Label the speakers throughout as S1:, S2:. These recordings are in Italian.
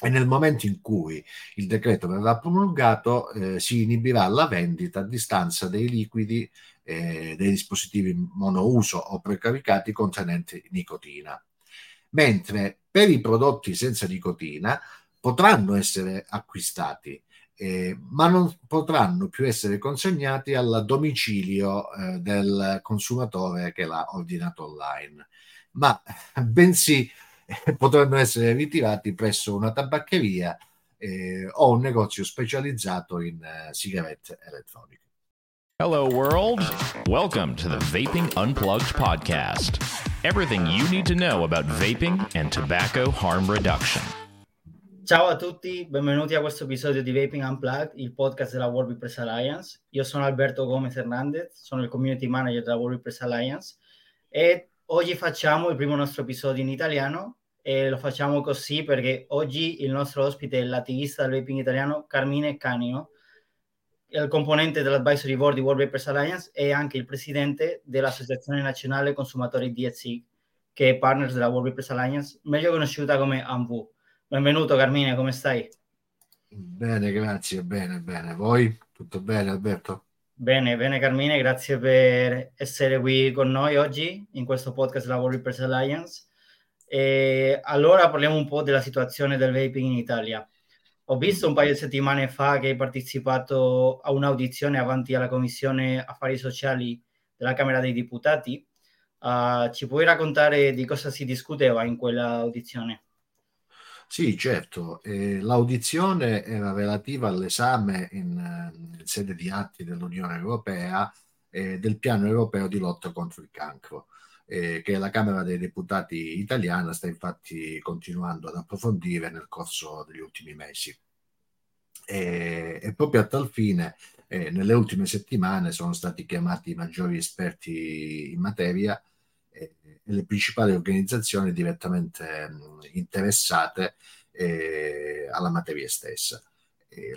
S1: e nel momento in cui il decreto verrà promulgato eh, si inibirà la vendita a distanza dei liquidi eh, dei dispositivi monouso o precaricati contenenti nicotina. Mentre per i prodotti senza nicotina potranno essere acquistati, eh, ma non potranno più essere consegnati al domicilio eh, del consumatore che l'ha ordinato online, ma bensì potranno essere ritirati presso una tabaccheria eh, o un negozio specializzato in uh, sigarette elettroniche.
S2: Hello, world. Welcome to the Vaping Unplugged podcast. Everything you need to know about vaping and tobacco harm reduction.
S3: Ciao a tutti, benvenuti a questo episodio di Vaping Unplugged, il podcast della World Press Alliance. Io sono Alberto Gomez Hernandez, sono il community manager della World Press Alliance e oggi facciamo il primo nostro episodio in italiano e lo facciamo così perché oggi il nostro ospite è l'attivista del vaping italiano Carmine Canio, il componente dell'advisory board di World Vapers Alliance e anche il presidente dell'Associazione Nazionale Consumatori DSI, che è partner della World Vapers Alliance, meglio conosciuta come AMVU. Benvenuto Carmine, come stai?
S1: Bene, grazie, bene, bene. Voi? Tutto bene Alberto?
S3: Bene, bene Carmine, grazie per essere qui con noi oggi in questo podcast della World Vapers Alliance. E allora parliamo un po' della situazione del vaping in Italia. Ho visto un paio di settimane fa che hai partecipato a un'audizione avanti alla Commissione Affari Sociali della Camera dei Deputati. Uh, ci puoi raccontare di cosa si discuteva in quella audizione?
S1: Sì, certo. Eh, l'audizione era relativa all'esame in, in, sede di atti dell'Unione Europea eh, del piano europeo di lotta contro il cancro eh, che la Camera dei Deputati italiana sta infatti continuando ad approfondire nel corso degli ultimi mesi. E, e proprio a tal fine, eh, nelle ultime settimane sono stati chiamati i maggiori esperti in materia eh, e le principali organizzazioni direttamente mh, interessate eh, alla materia stessa.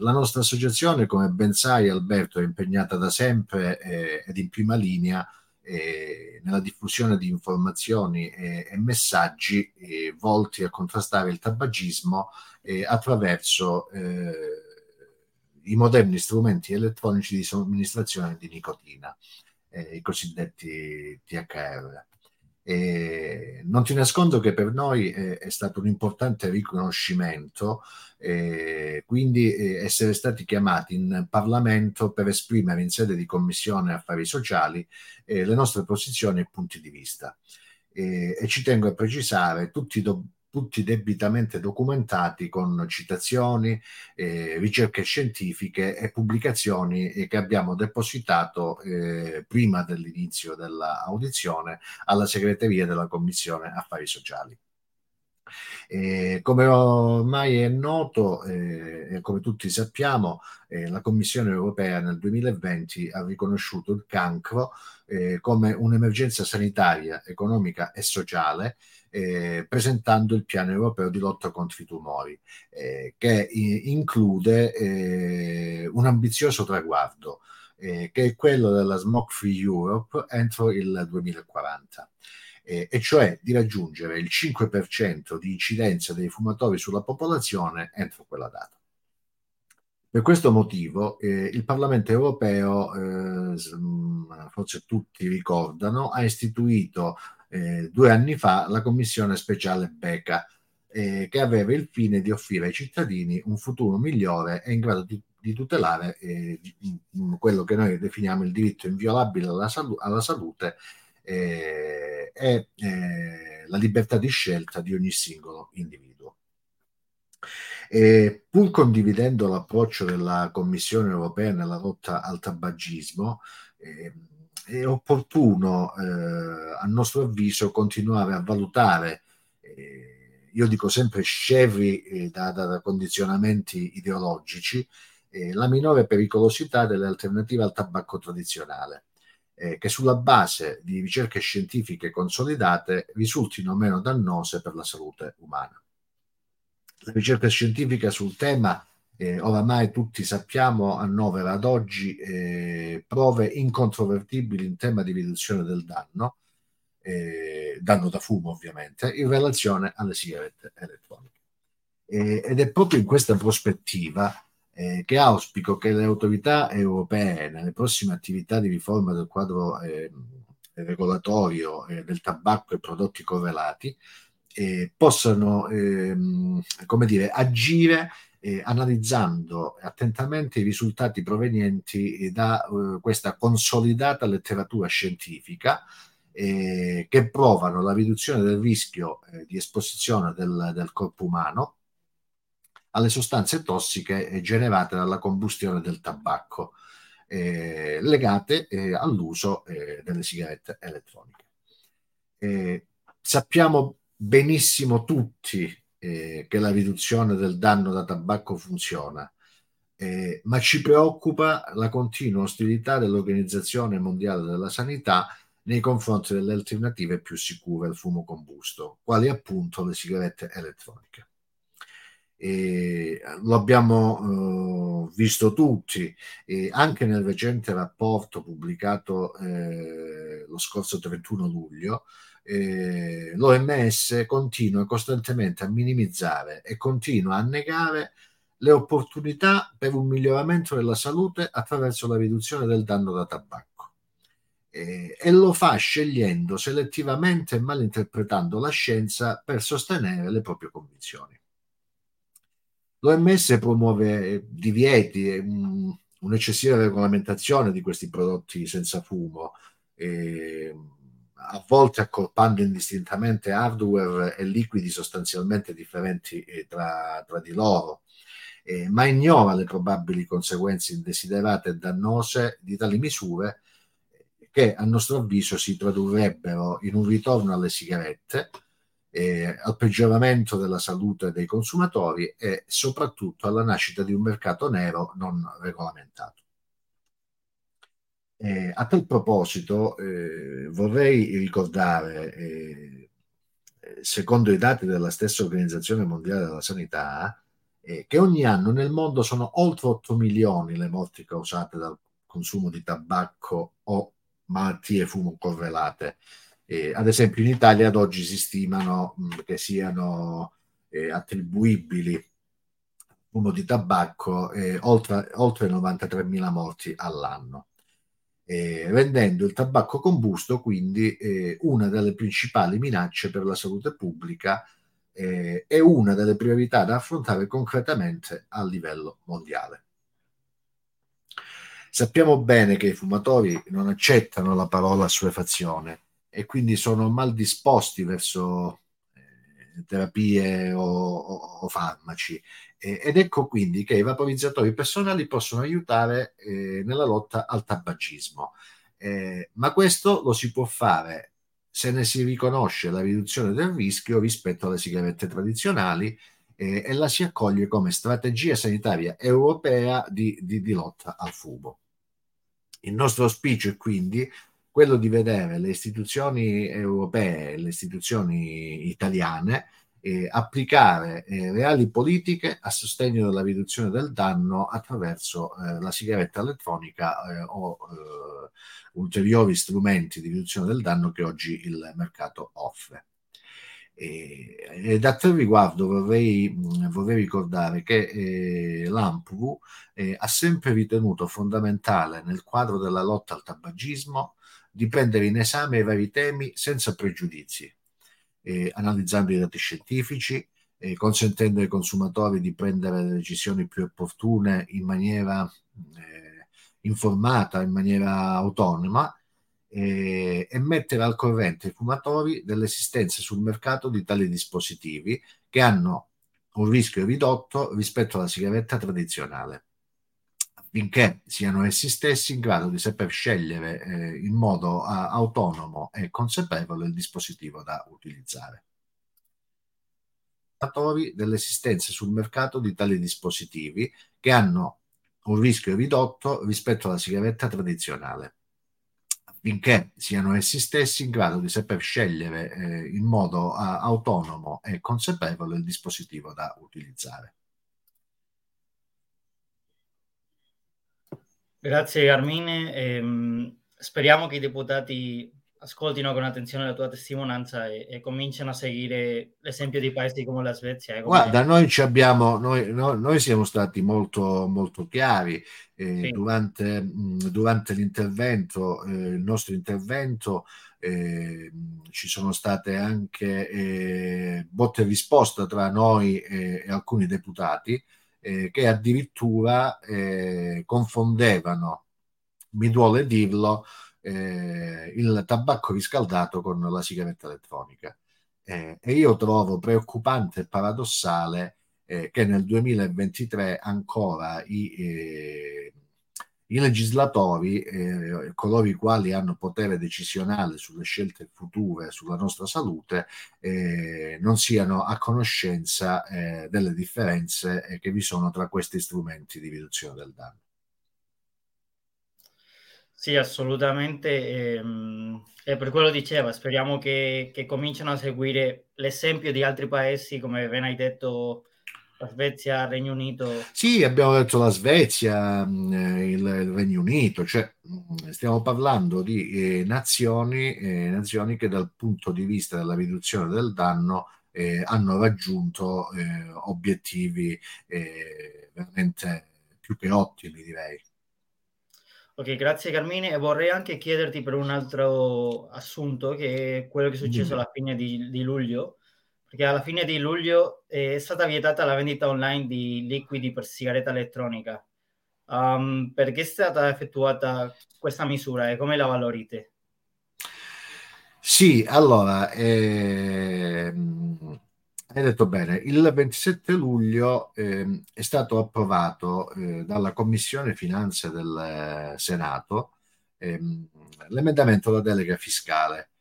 S1: La nostra associazione, come ben sai Alberto, è impegnata da sempre eh, ed in prima linea eh, nella diffusione di informazioni e, e messaggi eh, volti a contrastare il tabagismo eh, attraverso i moderni strumenti elettronici di somministrazione di nicotina, eh, i cosiddetti THR. E non ti nascondo che per noi è, è stato un importante riconoscimento, eh, quindi essere stati chiamati in Parlamento per esprimere in sede di Commissione Affari Sociali eh, le nostre posizioni e punti di vista. e ci tengo a precisare tutti do- tutti debitamente documentati con citazioni, eh, ricerche scientifiche e pubblicazioni eh, che abbiamo depositato eh, prima dell'inizio dell'audizione alla segreteria della Commissione Affari Sociali. Eh, come ormai è noto eh, come tutti sappiamo, eh, la Commissione europea nel 2020 ha riconosciuto il cancro eh, come un'emergenza sanitaria, economica e sociale, eh, presentando il piano europeo di lotta contro i tumori, eh, che i- include un ambizioso traguardo, che è quello della Smoke Free Europe entro il 2040 eh, e cioè di raggiungere il 5% di incidenza dei fumatori sulla popolazione entro quella data. Per questo motivo eh, il Parlamento europeo, eh, forse tutti ricordano, ha istituito eh, due anni fa la Commissione speciale BECA, eh, che aveva il fine di offrire ai cittadini un futuro migliore e in grado di, di tutelare eh, quello che noi definiamo il diritto inviolabile alla, salu- alla salute eh, è eh, la libertà di scelta di ogni singolo individuo. E pur condividendo l'approccio della Commissione europea nella lotta al tabagismo, eh, è opportuno, eh, a nostro avviso, continuare a valutare, eh, io dico sempre scevri eh, da, da, condizionamenti ideologici, la minore pericolosità delle alternative al tabacco tradizionale eh, che sulla base di ricerche scientifiche consolidate risultino meno dannose per la salute umana. La ricerca scientifica sul tema, eh, oramai tutti sappiamo, annovera ad oggi eh, prove incontrovertibili in tema di riduzione del danno, eh, danno da fumo ovviamente, in relazione alle sigarette elettroniche. Eh, ed è proprio in questa prospettiva eh, che auspico che le autorità europee nelle prossime attività di riforma del quadro eh, regolatorio eh, del tabacco e prodotti correlati eh, possano ehm, come dire, agire eh, analizzando attentamente i risultati provenienti da eh, questa consolidata letteratura scientifica che provano la riduzione del rischio di esposizione del, del, corpo umano alle sostanze tossiche eh, generate dalla combustione del tabacco eh, legate all'uso delle sigarette elettroniche. sappiamo benissimo tutti eh, che la riduzione del danno da tabacco funziona, eh, ma ci preoccupa la continua ostilità dell'Organizzazione Mondiale della Sanità nei confronti delle alternative più sicure al fumo combusto, quali appunto le sigarette elettroniche. E lo abbiamo eh, visto tutti, e anche nel recente rapporto pubblicato eh, lo scorso 31 luglio, eh, l'OMS continua costantemente a minimizzare e continua a negare le opportunità per un miglioramento della salute attraverso la riduzione del danno da tabacco. Eh, e lo fa scegliendo selettivamente e malinterpretando la scienza per sostenere le proprie convinzioni. L'OMS promuove divieti e un, un'eccessiva regolamentazione di questi prodotti senza fumo. Eh, a volte accorpando indistintamente hardware e liquidi sostanzialmente differenti eh, tra, tra di loro, eh, ma ignora le probabili conseguenze indesiderate e dannose di tali misure che a nostro avviso si tradurrebbero in un ritorno alle sigarette, eh, al peggioramento della salute dei consumatori e soprattutto alla nascita di un mercato nero non regolamentato. Eh, a tal proposito eh, vorrei ricordare, eh, secondo i dati della stessa Organizzazione Mondiale della Sanità, eh, che ogni anno nel mondo sono oltre 8 milioni le morti causate dal consumo di tabacco o malattie fumo correlate. Ad esempio in Italia ad oggi si stimano mh, che siano eh, attribuibili fumo di tabacco eh, oltre, oltre 93.000 morti all'anno eh, rendendo il tabacco combusto quindi eh, una delle principali minacce per la salute pubblica eh, e una delle priorità da affrontare concretamente a livello mondiale. Sappiamo bene che i fumatori non accettano la parola assuefazione e quindi sono mal disposti verso eh, terapie o, o, o farmaci ed ecco quindi che i vaporizzatori personali possono aiutare eh, nella lotta al tabagismo. Eh, ma questo lo si può fare se ne si riconosce la riduzione del rischio rispetto alle sigarette tradizionali eh, e la si accoglie come strategia sanitaria europea di, di, di lotta al fumo. Il nostro auspicio è quindi quello di vedere le istituzioni europee, le istituzioni italiane, eh, applicare eh, reali politiche a sostegno della riduzione del danno attraverso eh, la sigaretta elettronica eh, o eh, ulteriori strumenti di riduzione del danno che oggi il mercato offre. E, a tal riguardo vorrei, vorrei ricordare che eh, l'AMPU eh, ha sempre ritenuto fondamentale nel quadro della lotta al tabagismo di prendere in esame i vari temi senza pregiudizi, eh, analizzando i dati scientifici, eh, consentendo ai consumatori di prendere le decisioni più opportune in maniera eh, informata, in maniera autonoma e mettere al corrente i fumatori dell'esistenza sul mercato di tali dispositivi che hanno un rischio ridotto rispetto alla sigaretta tradizionale affinché siano essi stessi in grado di saper scegliere eh, in modo uh, autonomo e consapevole il dispositivo da utilizzare. Dell'esistenza sul mercato di tali dispositivi che hanno un rischio ridotto rispetto alla sigaretta tradizionale, affinché siano essi stessi in grado di saper scegliere eh, in modo uh, autonomo e consapevole il dispositivo da utilizzare.
S3: Grazie Carmine. Ehm, speriamo che i deputati ascoltino con attenzione la tua testimonianza e, e cominciano a seguire l'esempio di paesi come la Svezia.
S1: Come... Guarda, noi, ci abbiamo, noi, noi, noi, siamo stati molto, molto chiari eh, sì. durante, durante, l'intervento, eh, il nostro intervento. Eh, ci sono state anche eh, botte e risposta tra noi e alcuni deputati eh, che addirittura eh, confondevano, mi duole dirlo, eh, il tabacco riscaldato con la sigaretta elettronica. Eh, e io trovo preoccupante e paradossale eh, che nel 2023 ancora i, eh, i legislatori, eh, coloro i quali hanno potere decisionale sulle scelte future, sulla nostra salute, eh, non siano a conoscenza eh, delle differenze eh, che vi sono tra questi strumenti di riduzione del danno.
S3: Sì, assolutamente. E, ehm, per quello diceva, speriamo che, che cominciano a seguire l'esempio di altri paesi, come ben hai detto, la Svezia, il Regno Unito.
S1: Sì, abbiamo detto la Svezia, mm, il, il Regno Unito, cioè mm, stiamo parlando di eh, nazioni, eh, nazioni che dal punto di vista della riduzione del danno eh, hanno raggiunto eh, obiettivi eh, veramente più che ottimi, direi.
S3: Ok, grazie Carmine e vorrei anche chiederti per un altro assunto che è quello che è successo alla fine di, di luglio, perché alla fine di luglio è stata vietata la vendita online di liquidi per sigaretta elettronica. Um, perché è stata effettuata questa misura e come la valorite?
S1: Sì, allora, ehm, hai detto bene, il 27 luglio eh, è stato approvato eh, dalla Commissione Finanze del eh, Senato ehm, l'emendamento alla delega fiscale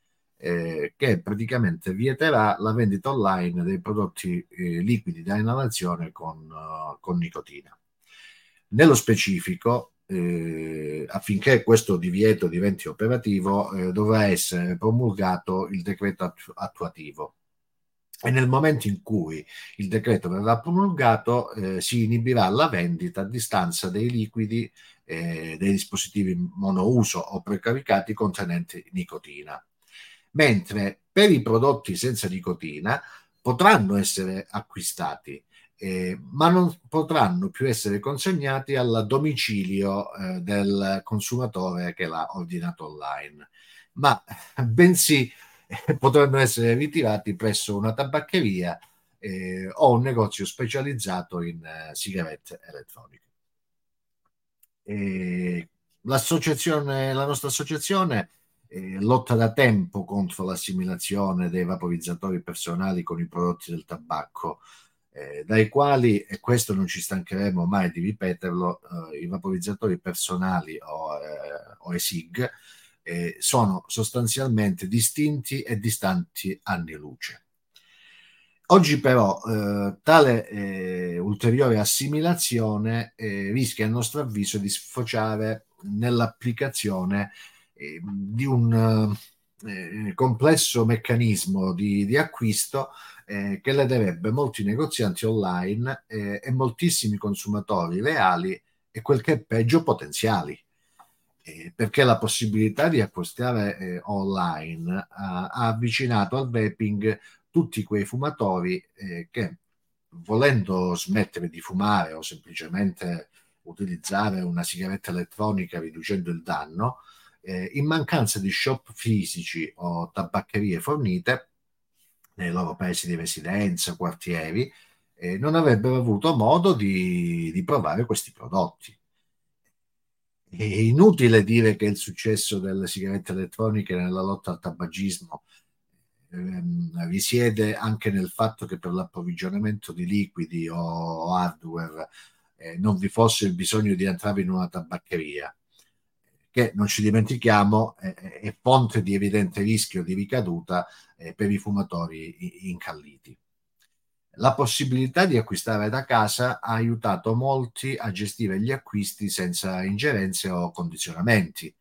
S1: eh, che praticamente vieterà la vendita online dei prodotti eh, liquidi da inalazione con, uh, con nicotina. Nello specifico, eh, affinché questo divieto diventi operativo, eh, dovrà essere promulgato il decreto attu- attuativo e nel momento in cui il decreto verrà promulgato eh, si inibirà la vendita a distanza dei liquidi dei dispositivi monouso o precaricati contenenti nicotina. Mentre per i prodotti senza nicotina potranno essere acquistati, eh, ma non potranno più essere consegnati al domicilio eh, del consumatore che l'ha ordinato online, ma bensì potranno essere ritirati presso una tabaccheria eh, o un negozio specializzato in eh, sigarette elettroniche. E l'associazione, la nostra associazione eh, lotta da tempo contro l'assimilazione dei vaporizzatori personali con i prodotti del tabacco, eh, dai quali, e questo non ci stancheremo mai di ripeterlo, eh, i vaporizzatori personali o, eh, o ESIG eh, sono sostanzialmente distinti e distanti anni luce. Oggi però tale ulteriore assimilazione rischia a nostro avviso di sfociare nell'applicazione eh, di un eh, complesso meccanismo di, di acquisto eh, che lederebbe molti negozianti online e moltissimi consumatori reali e quel che è peggio potenziali. Eh, perché la possibilità di acquistare eh, online eh, ha avvicinato al vaping tutti quei fumatori eh, che volendo smettere di fumare o semplicemente utilizzare una sigaretta elettronica riducendo il danno, eh, in mancanza di shop fisici o tabaccherie fornite nei loro paesi di residenza, quartieri, eh, non avrebbero avuto modo di, di provare questi prodotti. È inutile dire che il successo delle sigarette elettroniche nella lotta al tabagismo ehm, risiede anche nel fatto che per l'approvvigionamento di liquidi o hardware eh, non vi fosse il bisogno di entrare in una tabaccheria, che non ci dimentichiamo è, fonte di evidente rischio di ricaduta eh, per i fumatori incalliti. La possibilità di acquistare da casa ha aiutato molti a gestire gli acquisti senza ingerenze o condizionamenti,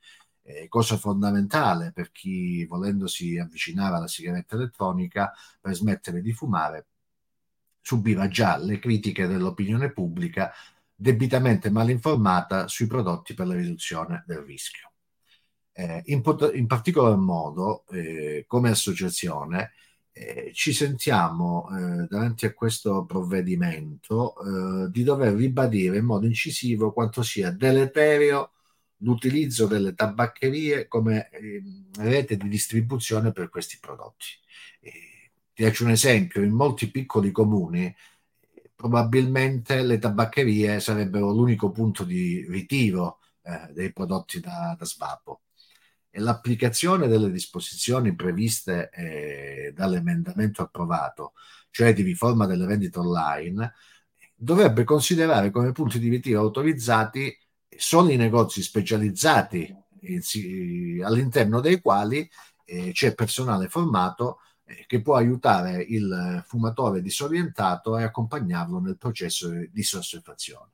S1: eh, cosa fondamentale per chi volendosi avvicinare alla sigaretta elettronica per smettere di fumare subiva già le critiche dell'opinione pubblica debitamente mal informata sui prodotti per la riduzione del rischio. Eh, in, in, particolar modo, eh, come associazione, eh, ci sentiamo eh, davanti a questo provvedimento eh, di dover ribadire in modo incisivo quanto sia deleterio l'utilizzo delle tabaccherie come eh, rete di distribuzione per questi prodotti. ti faccio un esempio, in molti piccoli comuni probabilmente le tabaccherie sarebbero l'unico punto di ritiro eh, dei prodotti da, da svapo e l'applicazione delle disposizioni previste eh, dall'emendamento approvato, cioè di riforma delle vendite online, dovrebbe considerare come punti di ritiro autorizzati solo i negozi specializzati eh, all'interno dei quali eh, c'è personale formato eh, che può aiutare il fumatore disorientato e accompagnarlo nel processo di sossuefazione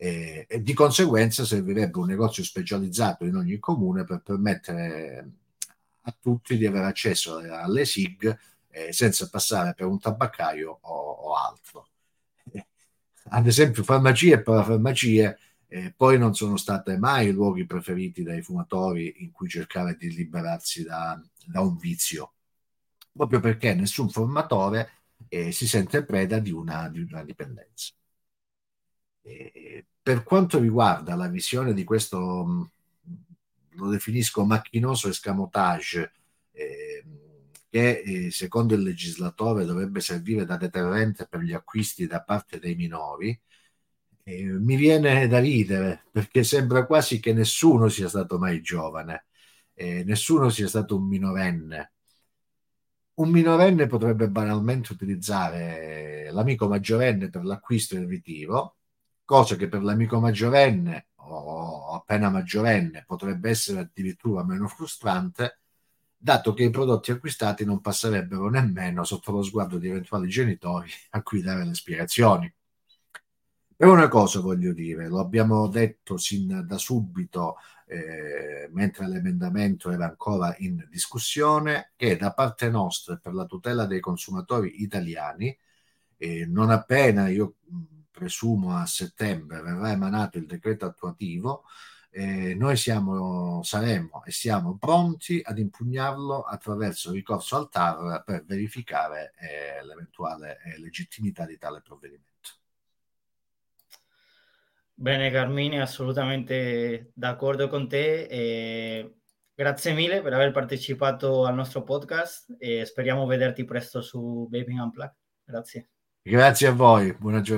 S1: e, e di conseguenza servirebbe un negozio specializzato in ogni comune per permettere a tutti di avere accesso alle SIG eh, senza passare per un tabaccaio o, o altro. ad esempio, farmacie e parafarmacie eh, poi non sono state mai i luoghi preferiti dai fumatori in cui cercare di liberarsi da, da un vizio, proprio perché nessun formatore eh, si sente preda di una, di una dipendenza. Eh, per quanto riguarda la visione di questo, mm, lo definisco macchinoso escamotage, eh, che eh, secondo il legislatore dovrebbe servire da deterrente per gli acquisti da parte dei minori, eh, mi viene da ridere perché sembra quasi che nessuno sia stato mai giovane, eh, nessuno sia stato un minorenne. Un minorenne potrebbe banalmente utilizzare l'amico maggiorenne per l'acquisto e il ritiro, cosa che per l'amico maggiorenne o appena maggiorenne potrebbe essere addirittura meno frustrante, dato che i prodotti acquistati non passerebbero nemmeno sotto lo sguardo di eventuali genitori a cui dare le spiegazioni. E una cosa voglio dire, lo abbiamo detto sin da subito, eh, mentre l'emendamento era ancora in discussione, che da parte nostra per la tutela dei consumatori italiani, eh, non appena io presumo a settembre, verrà emanato il decreto attuativo, eh, noi siamo, saremo e siamo pronti ad impugnarlo attraverso ricorso al TAR per verificare eh, l'eventuale eh, legittimità di tale provvedimento.
S3: Bene Carmine, assolutamente d'accordo con te. Eh, grazie mille per aver partecipato al nostro podcast e speriamo vederti presto su Vaping Unplugged. Grazie.
S1: Grazie a voi, buona giornata.